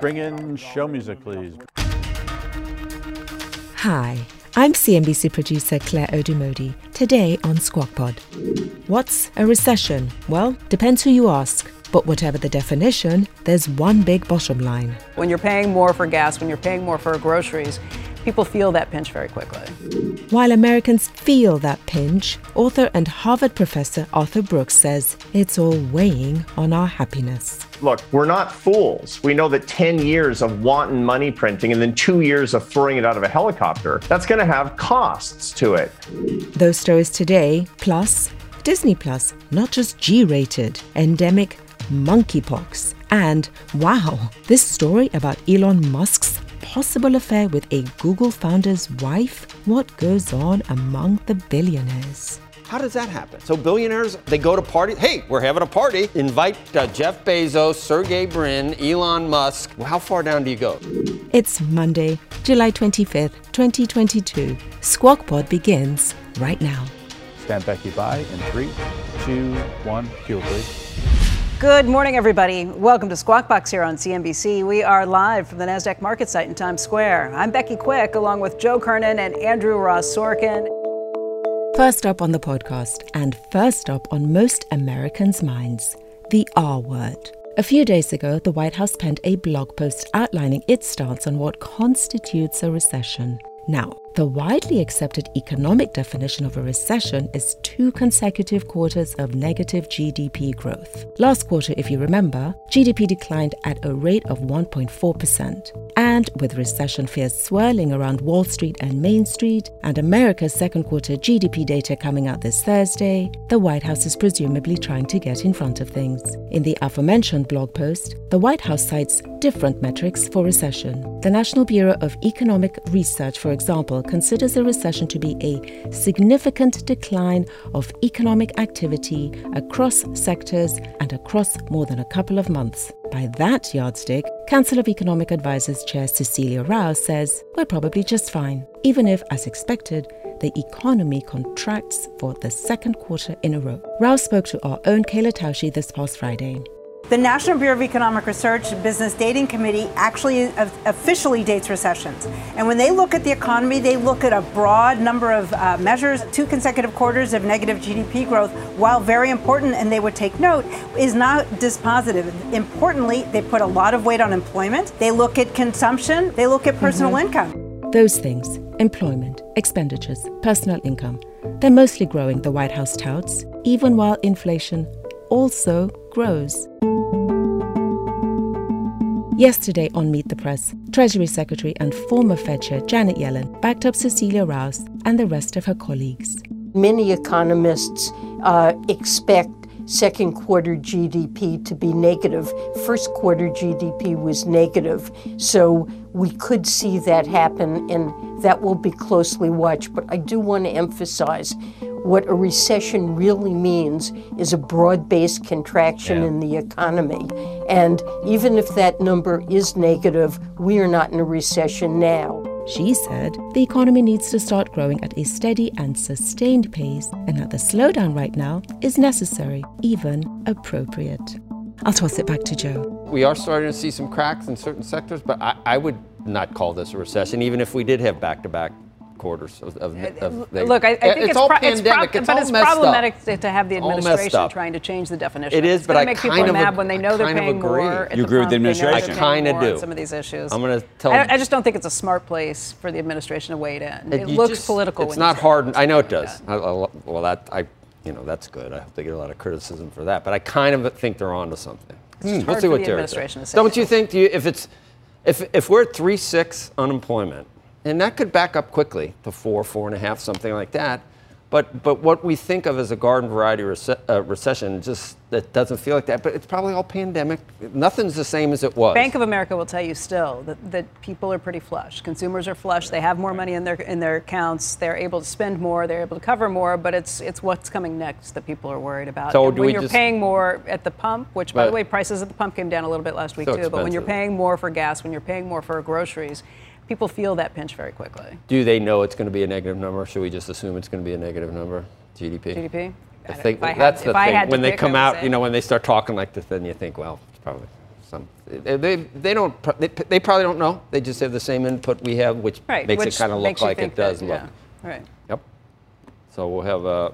Bring in show music, please. Hi, I'm CNBC producer Claire Odumodi. Today on Squawk Pod. What's a recession? Well, depends who you ask. But whatever the definition, there's one big bottom line. When you're paying more for gas, when you're paying more for groceries, people feel that pinch very quickly. While Americans feel that pinch, author and Harvard professor Arthur Brooks says it's all weighing on our happiness. Look, we're not fools. We know that 10 years of wanton money printing and then two years of throwing it out of a helicopter, that's going to have costs to it. Those stories today, plus Disney Plus, not just G rated, endemic monkeypox. And wow, this story about Elon Musk's possible affair with a Google founder's wife? What goes on among the billionaires? How does that happen? So billionaires, they go to parties. Hey, we're having a party. Invite uh, Jeff Bezos, Sergey Brin, Elon Musk. Well, how far down do you go? It's Monday, July 25th, 2022. Squawk Pod begins right now. Stand Becky by in three, two, one. Cue, please. Good morning, everybody. Welcome to Squawk Box here on CNBC. We are live from the NASDAQ market site in Times Square. I'm Becky Quick, along with Joe Kernan and Andrew Ross Sorkin. First up on the podcast, and first up on most Americans' minds, the R word. A few days ago, the White House penned a blog post outlining its stance on what constitutes a recession. Now, the widely accepted economic definition of a recession is two consecutive quarters of negative GDP growth. Last quarter, if you remember, GDP declined at a rate of 1.4%. And with recession fears swirling around Wall Street and Main Street, and America's second quarter GDP data coming out this Thursday, the White House is presumably trying to get in front of things. In the aforementioned blog post, the White House cites different metrics for recession. The National Bureau of Economic Research, for example, considers a recession to be a significant decline of economic activity across sectors and across more than a couple of months. By that yardstick, Council of Economic Advisers Chair Cecilia Rouse says we're probably just fine, even if, as expected, the economy contracts for the second quarter in a row. Rouse spoke to our own Kayla Tausche this past Friday. The National Bureau of Economic Research Business Dating Committee actually officially dates recessions. And when they look at the economy, they look at a broad number of uh, measures. Two consecutive quarters of negative GDP growth, while very important, and they would take note, is not dispositive. Importantly, they put a lot of weight on employment. They look at consumption. They look at personal mm-hmm. income. Those things employment, expenditures, personal income they're mostly growing, the White House touts, even while inflation also grows. Yesterday on Meet the Press, Treasury Secretary and former Fed Chair Janet Yellen backed up Cecilia Rouse and the rest of her colleagues. Many economists uh, expect second quarter GDP to be negative. First quarter GDP was negative. So we could see that happen, and that will be closely watched. But I do want to emphasize what a recession really means is a broad based contraction yeah. in the economy. And even if that number is negative, we are not in a recession now. She said the economy needs to start growing at a steady and sustained pace, and that the slowdown right now is necessary, even appropriate. I'll toss it back to Joe. We are starting to see some cracks in certain sectors, but I, I would not call this a recession, even if we did have back to back quarters of, of, of Look, I, I think it's, it's all pro- pandemic. It's, pro- it's but it's problematic up. to have the administration trying to change the definition. It is, it's but I make kind people of mad when they know they're paying agree. more. You agree with the administration? I kind of do. Some of these issues. I'm going to tell. I, I, just don't think it's a smart place for the administration to wade in. It, it looks just, political. It's not hard. I know it does. well, that I, you know, that's good. I hope they get a lot of criticism for that. But I kind of think they're onto something. Hmm. We'll see what Derek says. Don't you think? If it's if if we're at three six unemployment and that could back up quickly to four, four and a half, something like that. But but what we think of as a garden variety rece- uh, recession just that doesn't feel like that. But it's probably all pandemic. Nothing's the same as it was. Bank of America will tell you still that, that people are pretty flush. Consumers are flush. They have more money in their in their accounts. They're able to spend more. They're able to cover more. But it's it's what's coming next that people are worried about. So when you're just- paying more at the pump, which by the way, prices at the pump came down a little bit last week So too. But when you're paying more for gas, when you're paying more for groceries, people feel that pinch very quickly. Do they know it's going to be a negative number? Should we just assume it's going to be a negative number? GDP. GDP. I think I had- that's if the thing. When they come out, you know, when they start talking like this, then you think, well, it's probably some. They, they, they don't. They, they probably don't know. They just have the same input we have, which Right. makes which it kind of look like it does that- look. Yeah. Right. Yep. So we'll have a.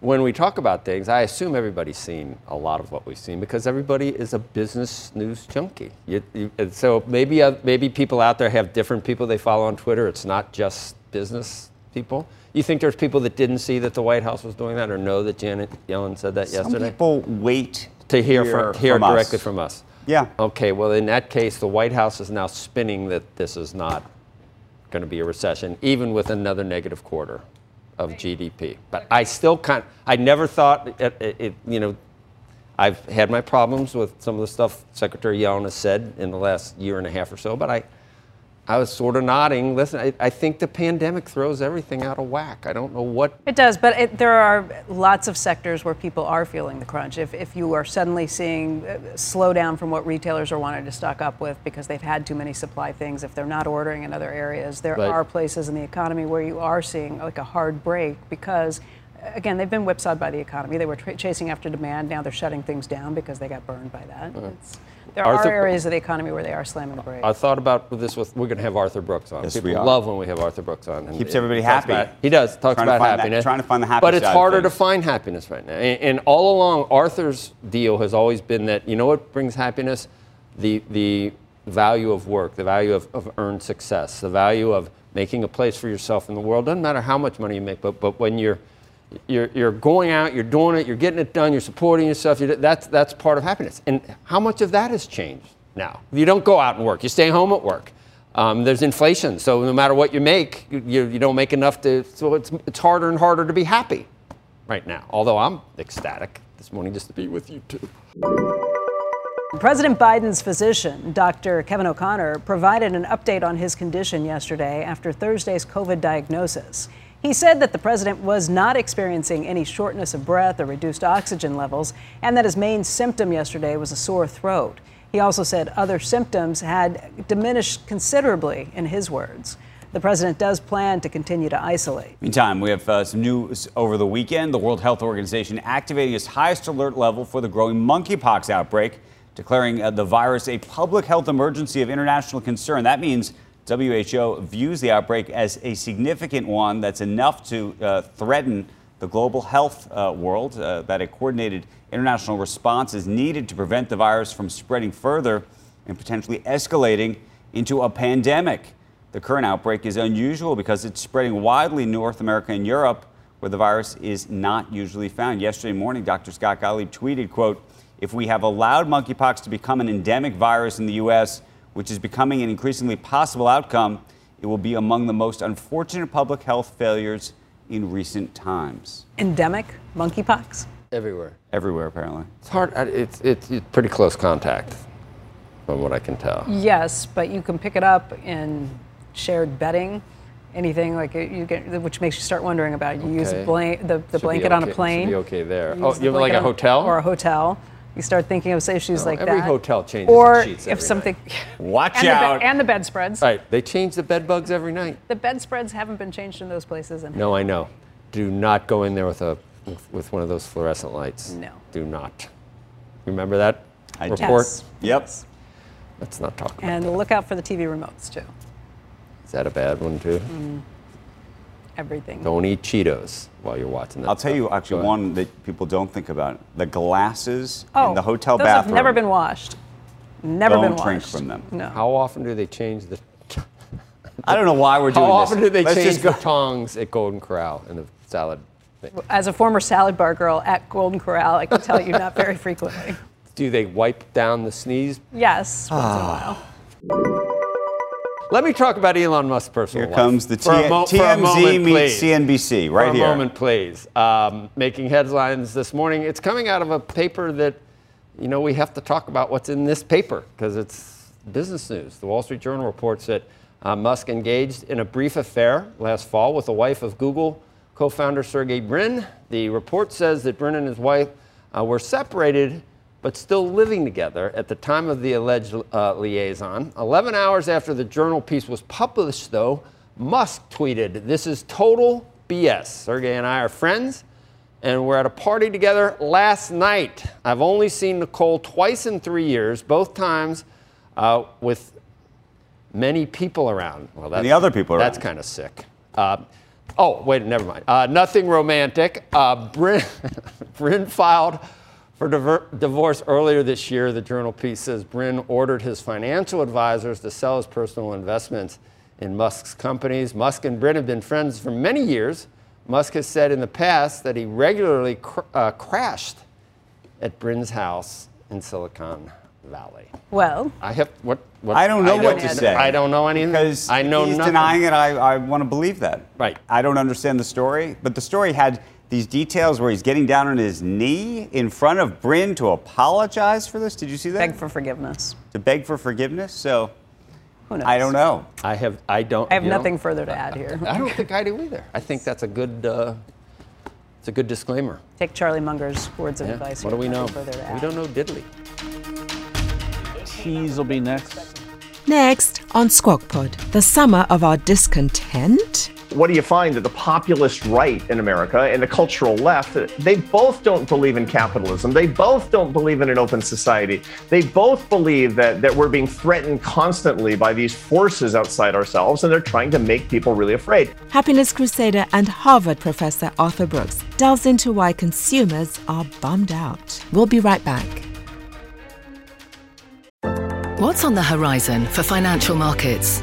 When we talk about things, I assume everybody's seen a lot of what we've seen because everybody is a business news junkie. You, you, so maybe uh, maybe people out there have different people they follow on Twitter. It's not just business people. You think there's people that didn't see that the White House was doing that or know that Janet Yellen said that Some yesterday? people wait to hear, from, hear from us. directly from us. Yeah. Okay, well, in that case, the White House is now spinning that this is not going to be a recession, even with another negative quarter of GDP. But I still can't, I never thought, it, it, it- you know, I've had my problems with some of the stuff Secretary Yellen has said in the last year and a half or so, but I, I was sort of nodding. Listen, I, I think the pandemic throws everything out of whack. I don't know what It does, but it, there are lots of sectors where people are feeling the crunch. If, if you are suddenly seeing uh, slowdown from what retailers are wanting to stock up with because they've had too many supply things, if they're not ordering in other areas, there Right. are places in the economy where you are seeing like a hard break because. Again, they've been whipsawed by the economy. They were tra- chasing after demand. Now they're shutting things down because they got burned by that. It's, there Arthur- are areas of the economy where they are slamming the brakes. I thought about this with we're going to have Arthur Brooks on. Yes, People we are. love when we have Arthur Brooks on. and Keeps he everybody happy. about- he does talks Trying about find that- happiness. trying to find the happy But it's harder to find happiness right now. And, and all along, Arthur's deal has always been that you know what brings happiness, the the value of work, the value of, of earned success, the value of making a place for yourself in the world. Doesn't matter how much money you make, but but when you're you're, you're going out, you're doing it, you're getting it done, you're supporting yourself. You're, that's, that's part of happiness. And how much of that has changed now? You don't go out and work, you stay home at work. Um, there's inflation, so no matter what you make, you, you, don't make enough to, so it's, it's harder and harder to be happy right now. Although I'm ecstatic this morning just to be with you too. President Biden's physician, Dr. Kevin O'Connor, provided an update on his condition yesterday after Thursday's COVID diagnosis. He said that the president was not experiencing any shortness of breath or reduced oxygen levels, and that his main symptom yesterday was a sore throat. He also said other symptoms had diminished considerably, in his words. The president does plan to continue to isolate. Meantime, we have uh, some news over the weekend. The World Health Organization activating its highest alert level for the growing monkeypox outbreak, declaring uh, the virus a public health emergency of international concern. That means WHO views the outbreak as a significant one that's enough to uh, threaten the global health uh, world, uh, that a coordinated international response is needed to prevent the virus from spreading further and potentially escalating into a pandemic. The current outbreak is unusual because it's spreading widely in North America and Europe, where the virus is not usually found. Yesterday morning, Dr. Scott Gottlieb tweeted, quote, if we have allowed monkeypox to become an endemic virus in the U.S., which is becoming an increasingly possible outcome, it will be among the most unfortunate public health failures in recent times. Endemic monkeypox? Everywhere. Everywhere, apparently. It's hard. uh, It's, it's, it's pretty close contact, from what I can tell. Yes, but you can pick it up in shared bedding, anything like you get, which makes you start wondering about. it. You use Okay. the, the Should be blanket on a okay- should plane. be okay there. use Oh, you have like a on- hotel? or a hotel. You start thinking of issues No, like every that. hotel changes or the sheets if every something. Watch and The out. be- and the bedspreads. Right. They change the bed bugs every night. The bedspreads haven't been changed in those places. In No, I know. Do not go in there with a with, with one of those fluorescent lights. No. Do not. Remember that I do. report? Yes. Yep. Let's not talk about And look out for the TV remotes too. Is that a bad one too? Mm. Everything. Don't eat Cheetos while you're watching that. I'll tell stuff. you actually Go ahead. one that people don't think about. The glasses oh, in the hotel bathroom. those bathroom. have never been washed. Never Don't been washed. drink from them. No. How often do they change the? I don't know why we're doing this. How doing often this. do they Let's change just go. the tongs at Golden Corral in the salad? thing? As a former salad bar girl at Golden Corral, I can tell you not very frequently. Do they wipe down the sneeze? Yes, once Ah. in a while. Let me talk about Elon Musk's personal Here life. comes the For a T- mo- TMZ moment, meets please. CNBC right for here. a moment, please. Um, making headlines this morning. It's coming out of a paper that, you know, we have to talk about what's in this paper because it's business news. The Wall Street Journal reports that uh, Musk engaged in a brief affair last fall with the wife of Google co-founder Sergey Brin. The report says that Brin and his wife uh, were separated but still living together at the time of the alleged uh, liaison. 11 hours after the journal piece was published, though, Musk tweeted, This is total BS. Sergey and I are friends, and we're at a party together last night. I've only seen Nicole twice in three years, both times uh, with many people around. Well, that's, Many other people That's around. kind of sick. Uh, oh, wait, never mind. Uh, nothing romantic. Uh, Brin, Brin filed for diver- divorce earlier this year. The journal piece says Brin ordered his financial advisors to sell his personal investments in Musk's companies. Musk and Brin have been friends for many years. Musk has said in the past that he regularly cr- uh, crashed at Brin's house in Silicon Valley. Well, I have what? what I don't know what to don't- say. I don't know anything. Because I know he's nothing. denying it. I, I want to believe that. Right. I don't understand the story, but the story had these details where he's getting down on his knee in front of Brin to apologize for this. Did you see that? beg for forgiveness. to beg for forgiveness. So Who knows? I don't know. I have. I don't. I have you know, nothing further to add here. I don't think I do either. I think that's a good. Uh, it's a good disclaimer. Take Charlie Munger's words of Yeah. advice. What do we know? Further to We don't know diddly. Cheese will be next. Next on Squawk Pod, the summer of our discontent. What do you find that the populist right in America and the cultural left, they both don't believe in capitalism. They both don't believe in an open society. They both believe that, that we're being threatened constantly by these forces outside ourselves, and they're trying to make people really afraid. Happiness Crusader and Harvard professor Arthur Brooks delves into why consumers are bummed out. We'll be right back. What's on the horizon for financial markets?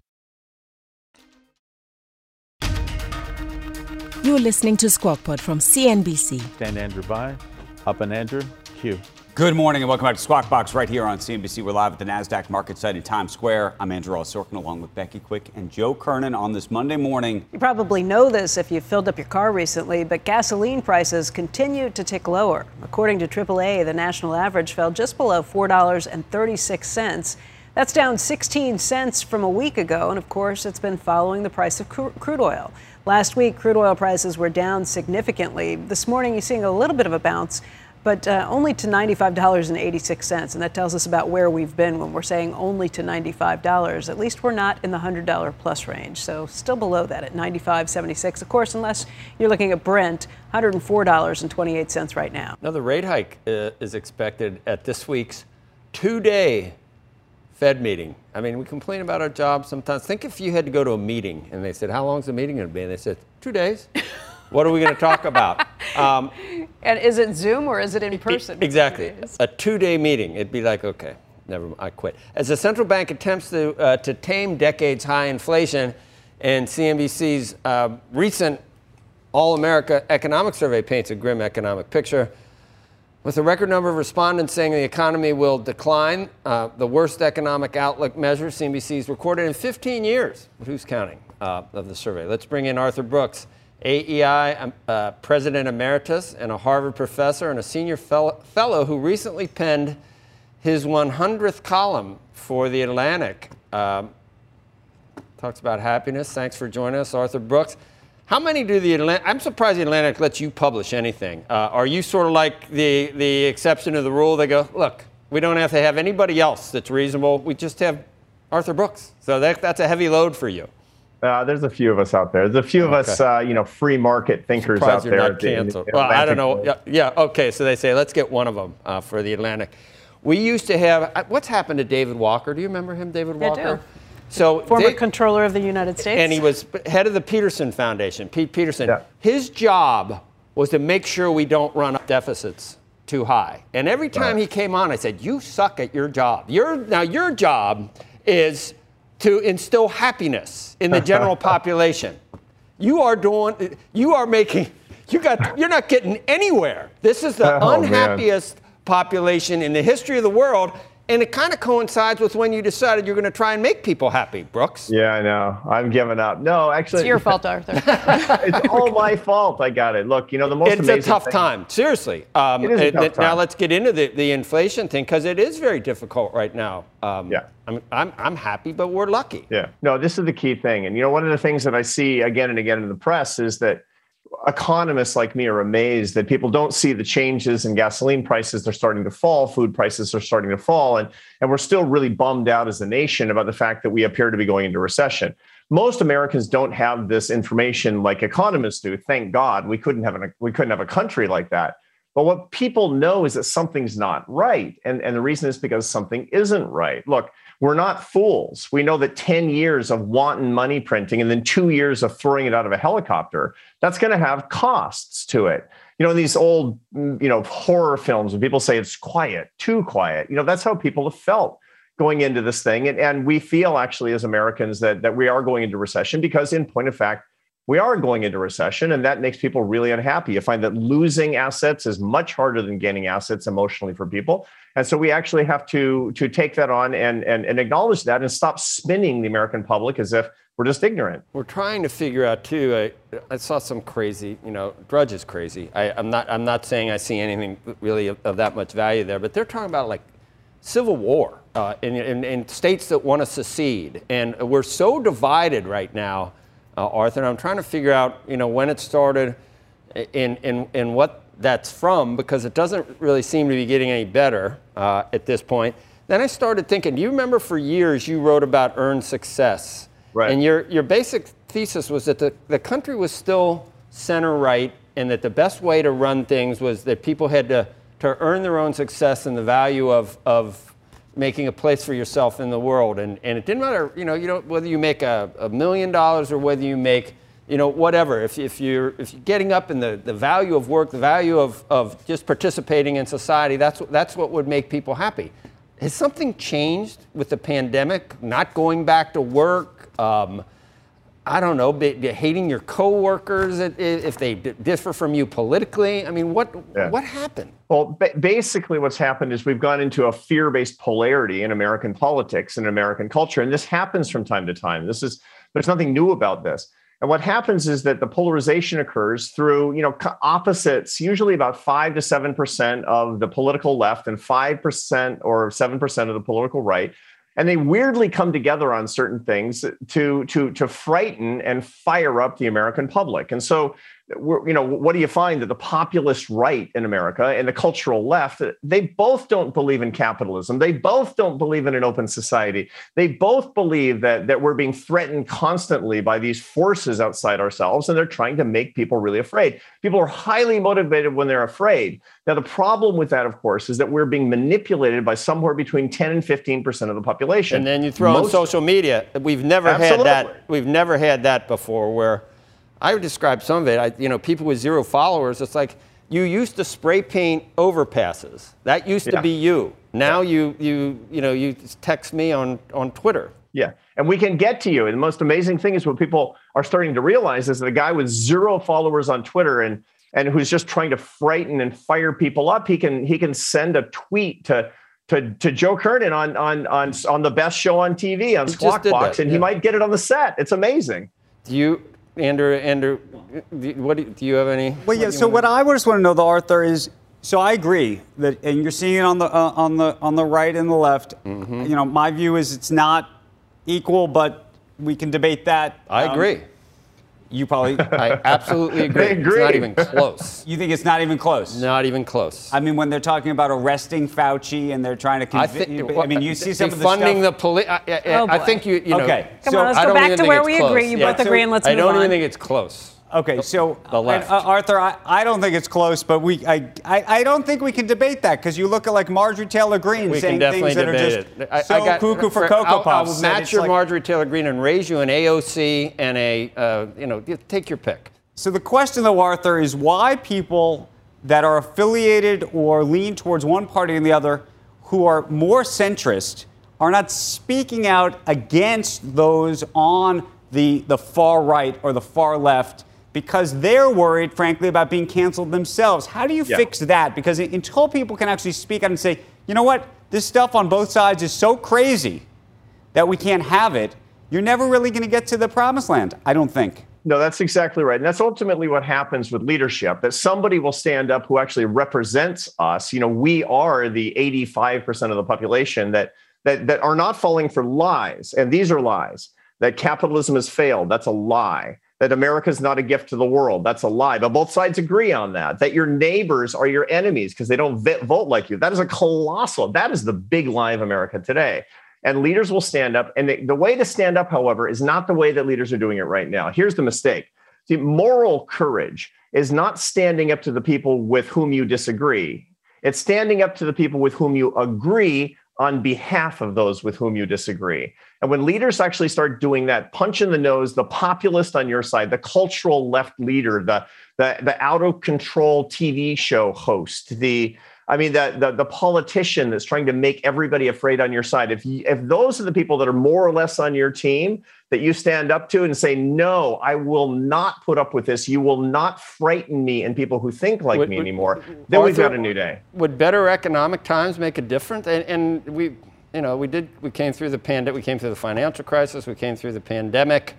You're listening to Squawk Pod from CNBC. Stand Andrew by. Up and Andrew. Q. Good morning and welcome back to Squawk Box right here on CNBC. We're live at the NASDAQ market site in Times Square. I'm Andrew Ross Sorkin along with Becky Quick and Joe Kernan on this Monday morning. You probably know this if you filled up your car recently, but gasoline prices continue to tick lower. According to AAA, the national average fell just below $4.36. That's down 16 cents from a week ago, and of course, it's been following the price of cru- crude oil. Last week, crude oil prices were down significantly. This morning, you're seeing a little bit of a bounce, but uh, only to $95.86. And that tells us about where we've been when we're saying only to $95. At least we're not in the $100 plus range. So still below that at $95.76. Of course, unless you're looking at Brent, $104.28 right now. Another rate hike uh, is expected at this week's two-day Fed meeting. I mean, we complain about our jobs sometimes. Think if you had to go to a meeting and they said, "How long is the meeting going to be?" and they said, two days." what are we going to talk about? Um, And is it Zoom or is it in person? Exactly. A two-day meeting. It'd be like, okay, never mind, I quit. As the central bank attempts to, uh, to tame decades-high inflation, and CNBC's uh, recent All-America Economic Survey paints a grim economic picture. With a record number of respondents saying the economy will decline, uh, the worst economic outlook measure CNBC's recorded in 15 years. But who's counting uh, of the survey? Let's bring in Arthur Brooks, AEI um, uh, President Emeritus and a Harvard professor and a senior fellow, fellow who recently penned his 100th column for The Atlantic. Um, talks about happiness. Thanks for joining us, Arthur Brooks. How many do the Atlantic? I'm surprised the Atlantic lets you publish anything. Uh, are you sort of like the the exception to the rule? They go, look, we don't have to have anybody else that's reasonable. We just have Arthur Brooks. So that, that's a heavy load for you. Uh, there's a few of us out there. There's a few of Okay. us, uh, you know, free market thinkers Surprised out you're there. not in the- canceled. the Well, I don't know. Yeah, yeah, okay. So they say let's get one of them uh, for the Atlantic. We used to have. uh, What's happened to David Walker? Do you remember him, David I Walker? Do. So Former Dave- controller of the United States. and he was head of the Peterson Foundation, Pete Peterson. His job was to make sure we don't run up deficits too high. And every time he came on, I said, "You suck at your job. Your now your job is to instill happiness in the general population. You are doing. You are making. You got. You're not getting anywhere. This is the Oh, man. unhappiest population in the history of the world." And it kind of coincides with when you decided you're going to try and make people happy, Brooks. Yeah, I know. I'm giving up. No, actually, it's your fault, Arthur. it's all my fault. I got it. Look, you know the most it's a tough thing- time. Seriously. Um, It is a and- tough and Now let's get into the, the inflation thing because it is very difficult right now. Um, Yeah. I'm, I'm, I'm happy, but we're lucky. Yeah. No, this is the key thing. And you know, one of the things that I see again and again in the press is that economists like me are amazed that people don't see the changes in gasoline prices. They're starting to fall, food prices are starting to fall, and, and we're still really bummed out as a nation about the fact that we appear to be going into recession. Most Americans don't have this information like economists do. Thank God. We couldn't have an, we couldn't have a country like that. But what people know is that something's not right. And, and the reason is because something isn't right. Look, we're not fools. We know that 10 years of wanton money printing and then two years of throwing it out of a helicopter, that's going to have costs to it. You know, in these old, mm, you know, horror films, when people say it's quiet, too quiet, you know, that's how people have felt going into this thing. And, and we feel actually as Americans that, that we are going into recession because, in point of fact, we are going into recession, and that makes people really unhappy. You find that losing assets is much harder than gaining assets emotionally for people. And so we actually have to, to take that on and, and, and acknowledge that and stop spinning the American public as if we're just ignorant. We're trying to figure out too. I, I saw some crazy, you know, Drudge is crazy. I, I'm not. I'm not saying I see anything really of, of that much value there, but they're talking about like civil war uh, in, in, in states that want to secede, and we're so divided right now, uh, Arthur. And I'm trying to figure out, you know, when it started, in in in what that's from, because it doesn't really seem to be getting any better uh, at this point. Then I started thinking. Do you remember for years you wrote about earned success? Right. And your, your basic thesis was that the, the country was still center right and that the best way to run things was that people had to, to earn their own success and the value of, of making a place for yourself in the world. And, and it didn't matter, you know, you don't, whether you make a, a million dollars or whether you make, you know, whatever. If, if, you're, if you're getting up in the, the value of work, the value of, of just participating in society, that's, that's what would make people happy. Has something changed with the pandemic? Not going back to work? Um, I don't know, be, be hating your coworkers if they differ from you politically. I mean, what Yeah. what happened? Well, ba- basically, what's happened is we've gone into a fear based polarity in American politics and American culture. And this happens from time to time. This is, there's nothing new about this. And what happens is that the polarization occurs through, you know, opposites, usually about five to 7% of the political left and 5% or 7% of the political right. And they weirdly come together on certain things to, to, to frighten and fire up the American public. And so you know, what do you find that the populist right in America and the cultural left, uh, they both don't believe in capitalism. They both don't believe in an open society. They both believe that, that we're being threatened constantly by these forces outside ourselves, and they're trying to make people really afraid. People are highly motivated when they're afraid. Now, the problem with that, of course, is that we're being manipulated by somewhere between 10 and 15% of the population. And then you throw in Most- social media. We've never had that. We've never had that before. Where I would describe some of it. I, you know, people with zero followers. It's like you used to spray paint overpasses. That used to be you. Now you you you know you text me on on Twitter. Yeah. And we can get to you. And the most amazing thing is what people are starting to realize is that a guy with zero followers on Twitter and and who's just trying to frighten and fire people up, he can he can send a tweet to to, to Joe Kernan on on on on the best show on TV on Squawk Box, that, and yeah. he might get it on the set. It's amazing. Do you, Andrew? Andrew, do- what do, do you have any? Well, yeah. So what I just want to know, though, Arthur, is so I agree that, and you're seeing it on the uh, on the on the right and the left. Mm-hmm. You know, my view is it's not equal, but we can debate that. I Um, agree. You probably. I absolutely agree. They It's not even close. You think it's not even close? Not even close. I mean, when they're talking about arresting Fauci and they're trying to I convince. think. I mean, you see some of the funding stuff. the police. I, I, Oh, I boy. think you. you know, Okay. Come so on, let's go back to where we close. agree. You Yeah. both agree, and let's go. I move don't on. even think it's close. Okay, so The left. uh, Arthur, I, I don't think it's close, but we I, I, I don't think we can debate that because you look at like Marjorie Taylor Greene We saying things that are just it. I, so I got, cuckoo for cocoa I'll, puffs. I'll match your like- Marjorie Taylor Greene and raise you an AOC and a, uh, you know, take your pick. So the question, though, Arthur, is why people that are affiliated or lean towards one party and the other, who are more centrist, are not speaking out against those on the the far right or the far left because they're worried, frankly, about being canceled themselves. How do you Yeah. fix that? Because until people can actually speak out and say, you know what, this stuff on both sides is so crazy that we can't have it, you're never really going to get to the promised land. I don't think. No, that's exactly right. And that's ultimately what happens with leadership that somebody will stand up who actually represents us. You know, we are the 85% of the population that that that are not falling for lies. And these are lies. That capitalism has failed. That's a lie. That America is not a gift to the world. That's a lie. But both sides agree on that. That your neighbors are your enemies because they don't vote like you. That is a colossal, that is the big lie of America today. And leaders will stand up. And the, the way to stand up, however, is not the way that leaders are doing it right now. Here's the mistake. See, moral courage is not standing up to the people with whom you disagree. It's standing up to the people with whom you agree on behalf of those with whom you disagree. And when leaders actually start doing that, punch in the nose, the populist on your side, the cultural left leader, the the, the out of control TV show host, the I mean, the, the the politician that's trying to make everybody afraid on your side. If you, if those are the people that are more or less on your team that you stand up to and say, "No, I will not put up with this. You will not frighten me and people who think like Would- me would- anymore," then we've got a new day. Would better economic times make a difference? And, and we, you know, we did. We came through the pandemic. We came through the financial crisis. We came through the pandemic.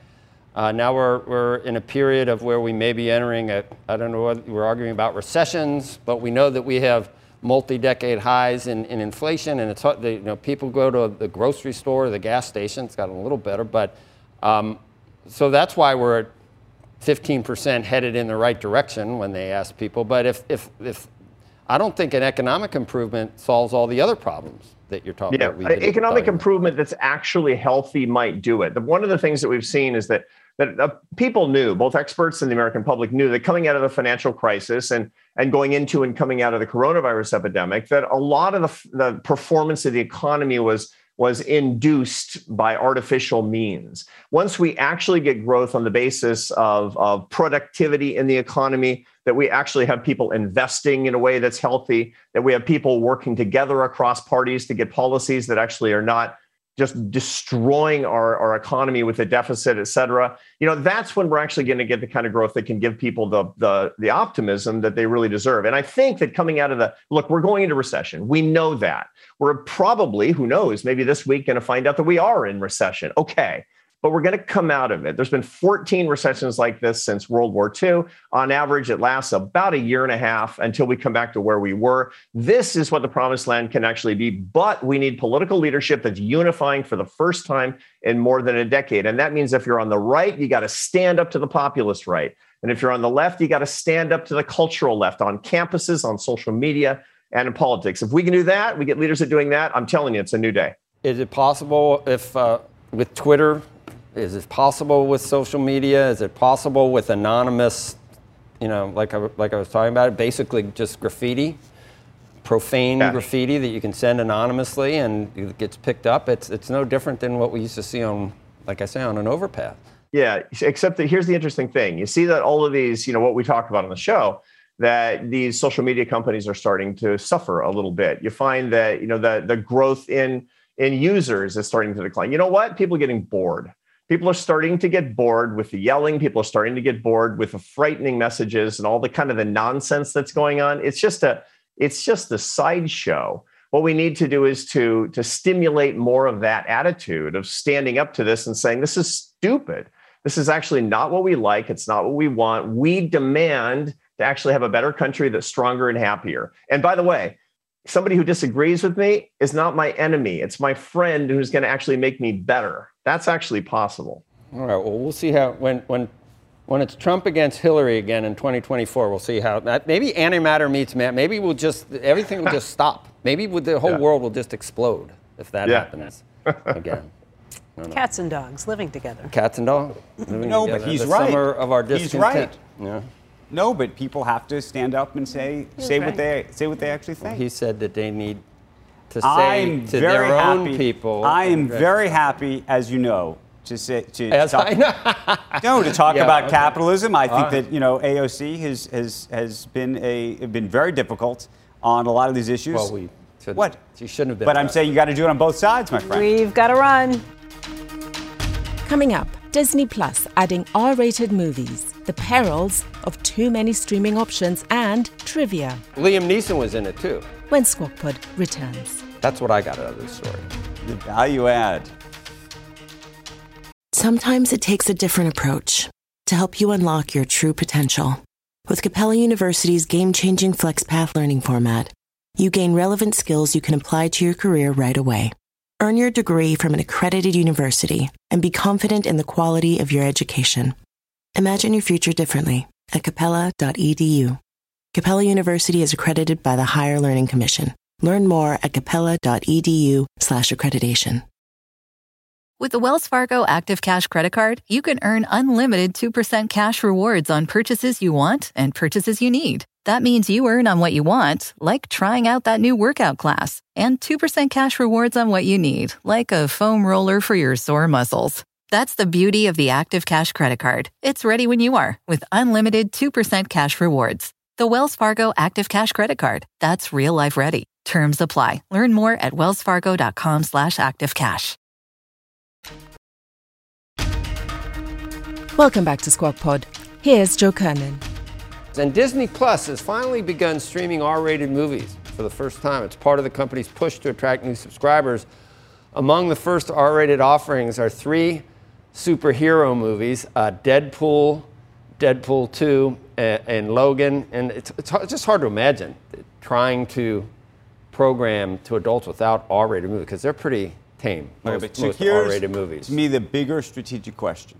Uh, now we're, we're in a period of where we may be entering a. I don't know. What, we're arguing about recessions, but we know that we have multi-decade highs in, in inflation, and it's you know people go to the grocery store, the gas station. It's gotten a little better, but um, so that's why we're at 15% headed in the right direction when they ask people. But if, if, if I don't think an economic improvement solves all the other problems that you're talking Yeah, about. economic about. improvement that's actually healthy might do it. The, one of the things that we've seen is that that uh, people knew, both experts and the American public knew that coming out of the financial crisis and and going into and coming out of the coronavirus epidemic, that a lot of the, the performance of the economy was was induced by artificial means. Once we actually get growth on the basis of, of productivity in the economy, that we actually have people investing in a way that's healthy, that we have people working together across parties to get policies that actually are not just destroying our, our economy with a deficit, et cetera. You know, that's when we're actually going to get the kind of growth that can give people the, the, the optimism that they really deserve. And I think that coming out of the look, we're going into recession. We know that. We're probably, who knows, maybe this week going to find out that we are in recession. Okay. But we're going to come out of it. There's been 14 recessions like this since World War II. On average, it lasts about a year and a half until we come back to where we were. This is what the promised land can actually be. But we need political leadership that's unifying for the first time in more than a decade. And that means if you're on the right, you got to stand up to the populist right. And if you're on the left, you got to stand up to the cultural left on campuses, on social media, and in politics. If we can do that, we get leaders are doing that. I'm telling you, it's a new day. Is it possible if uh, with Twitter? Is it possible with social media? Is it possible with anonymous? You know, like I, like I was talking about, basically just graffiti, profane graffiti that you can send anonymously and it gets picked up. It's it's no different than what we used to see on, like I say, on an overpass. Yeah, except that here's the interesting thing. You see that all of these, you know, what we talked about on the show, that these social media companies are starting to suffer a little bit. You find that, you know, the the growth in in users is starting to decline. You know what? People are getting bored. People are starting to get bored with the yelling. People are starting to get bored with the frightening messages and all the kind of the nonsense that's going on. It's just a it's just a sideshow. What we need to do is to to stimulate more of that attitude of standing up to this and saying this is stupid. This is actually not what we like. It's not what we want. We demand to actually have a better country that's stronger and happier. And by the way, somebody who disagrees with me is not my enemy. It's my friend who's going to actually make me better. That's actually possible. All right. Well, we'll see how when when when it's Trump against Hillary again in 2024, we'll see how that maybe antimatter meets matter. Maybe we'll just everything will just stop. Maybe the whole Yeah. world will just explode if that Yeah. happens again. Cats and dogs living together. Cats and dogs. living No, but he's the right. Summer of our He's discontent. right. Yeah. No, but people have to stand up and say say what they say what they actually think. He said that they need to say I'm to very their happy. own people. I am very happy, as you know, to say to As talk, I know. no to talk Yeah, about okay. capitalism. I think All right. that you know AOC has has has been a been very difficult on a lot of these issues. Well, we shouldn't- what? She shouldn't have been. But I'm saying you got to do it on both sides, my friend. We've got to run. Coming up, Disney Plus adding R rated movies, the perils of too many streaming options, and trivia Liam Neeson was in it too. when Squawk Pod returns. That's what I got out of this story. the value add. Sometimes it takes a different approach to help you unlock your true potential. With Capella University's game changing FlexPath learning format, you gain relevant skills you can apply to your career right away. Earn your degree from an accredited university and be confident in the quality of your education. Imagine your future differently at capella.edu. Capella University is accredited by the Higher Learning Commission. Learn more at capella.edu/slash accreditation. With the Wells Fargo Active Cash Credit Card, you can earn unlimited 2% cash rewards on purchases you want and purchases you need. That means you earn on what you want, like trying out that new workout class, and 2% cash rewards on what you need, like a foam roller for your sore muscles. That's the beauty of the Active Cash Credit Card. It's ready when you are with unlimited 2% cash rewards. The Wells Fargo Active Cash Credit Card. That's real life ready. Terms apply. Learn more at wellsfargo.com slash activecash. Welcome back to Squawk Pod. Here's Joe Kernan. And Disney Plus has finally begun streaming R rated movies for the first time. It's part of the company's push to attract new subscribers. Among the first R rated offerings are three superhero movies uh, Deadpool, Deadpool 2, and, and Logan. And it's, it's, hard- it's just hard to imagine trying to program to adults without R rated movies because they're pretty tame. Okay, Most, so most R rated movies. To me, the bigger strategic question,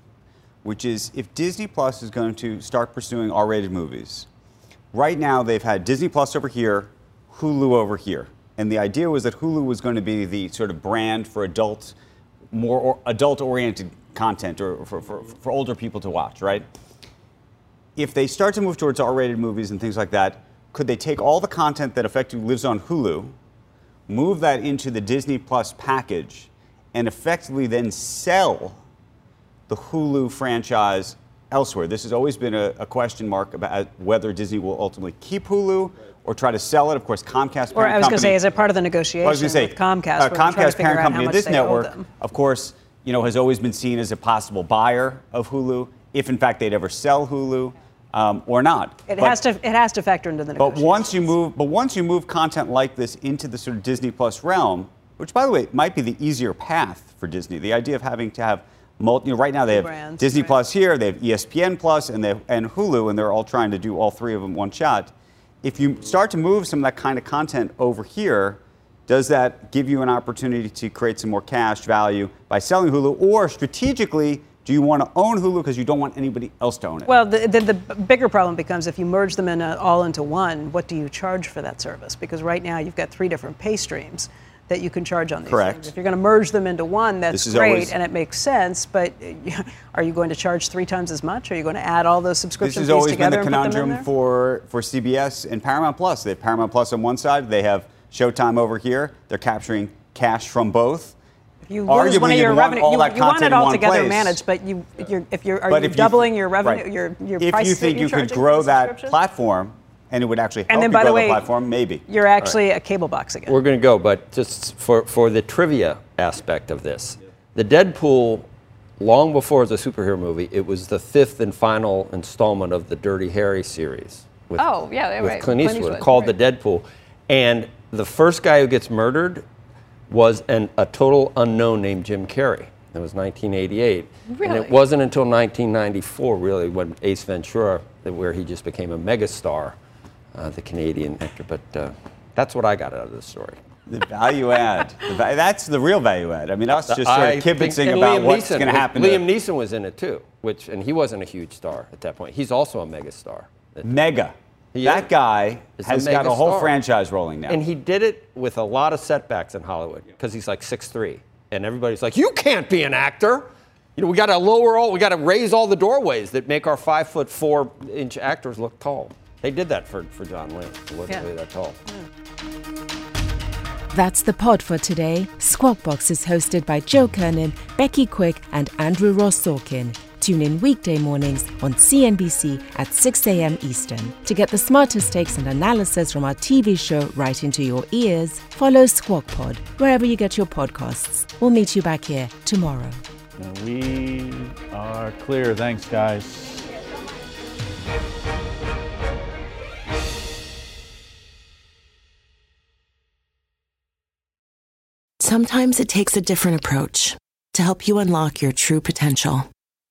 which is if Disney Plus is going to start pursuing R-rated movies, right now they've had Disney Plus over here, Hulu over here, and the idea was that Hulu was going to be the sort of brand for adult, more adult-oriented content or for, for, for older people to watch, right? If they start to move towards R-rated movies and things like that, could they take all the content that effectively lives on Hulu, move that into the Disney Plus package, and effectively then sell the Hulu franchise elsewhere. This has always been a, a question mark about whether Disney will ultimately keep Hulu or try to sell it. Of course, Comcast. Or I was going to say, is it part of the negotiation I was say, with Comcast? uh, where they're trying to Comcast, parent company of this network, of course, you know, has always been seen as a possible buyer of Hulu, if in fact they'd ever sell Hulu um, or not. It But- has to. It has to factor into the but once you move, but once you move content like this into the sort of Disney Plus realm, which by the way might be the easier path for Disney, the idea of having to have multi, you know, right now they have brands, Disney right. Plus here, they have ESPN Plus, and they have, and Hulu, and they're all trying to do all three of them one shot. If you start to move some of that kind of content over here, does that give you an opportunity to create some more cash value by selling Hulu, or strategically? Do you want to own Hulu because you don't want anybody else to own it? Well, the, the, the bigger problem becomes if you merge them in a, all into one, what do you charge for that service? Because right now you've got three different pay streams that you can charge on these Correct. things. If you're going to merge them into one, that's great always- and it makes sense. But are you going to charge three times as much? Are you going to add all those This subscription has fees always been together the and put them in conundrum for, for CBS and Paramount Plus. They have Paramount Plus on one side, they have Showtime over here. They're capturing cash from both. If you Arguably, lose one of your want revenue, all you, that you want content it in all one together place. managed, but you, if you're, if you're, are But you if you- doubling your revenue, right. your, your if price you think you're could grow that platform and it would actually help And then, you by grow the way, the platform, maybe. You're actually a cable box again. We're going to go, but just for, for the trivia aspect of this, the Deadpool, long before it was a superhero movie, it was the fifth and final installment of the Dirty Harry series. With, Oh, yeah, with right. Clint Clint Eastwood, Eastwood, called right. the Deadpool, and the first guy who gets murdered was an, a total unknown named Jim Carrey. It was 1988, and it wasn't until 1994, really, when Ace Ventura, where he just became a megastar, uh, the Canadian actor. But uh, that's what I got out of the story. The value add. The va- that's the real value add. I mean, us just sort I of think- kibitzing and about Liam what's Neeson going to was- happen. Liam Neeson was in it too, which and he wasn't a huge star at that point. He's also a mega star. Mega. He that is. guy He's has got a mega whole star. franchise rolling now. And he did it with a lot of setbacks in Hollywood because he's like 6'3. And everybody's like, you can't be an actor. You know, we got to lower all, we got to raise all the doorways that make our five foot four inch actors look tall. They did that for, for John Wayne. He wasn't Yeah. really that tall. That's the pod for today. Squawk Box is hosted by Joe Kernan, Becky Quick, and Andrew Ross Sorkin. Tune in weekday mornings on CNBC at 6 a.m. Eastern. To get the smartest takes and analysis from our TV show right into your ears, follow Squawk Pod wherever you get your podcasts. We'll meet you back here tomorrow. We are clear. Thanks, guys. Sometimes it takes a different approach to help you unlock your true potential.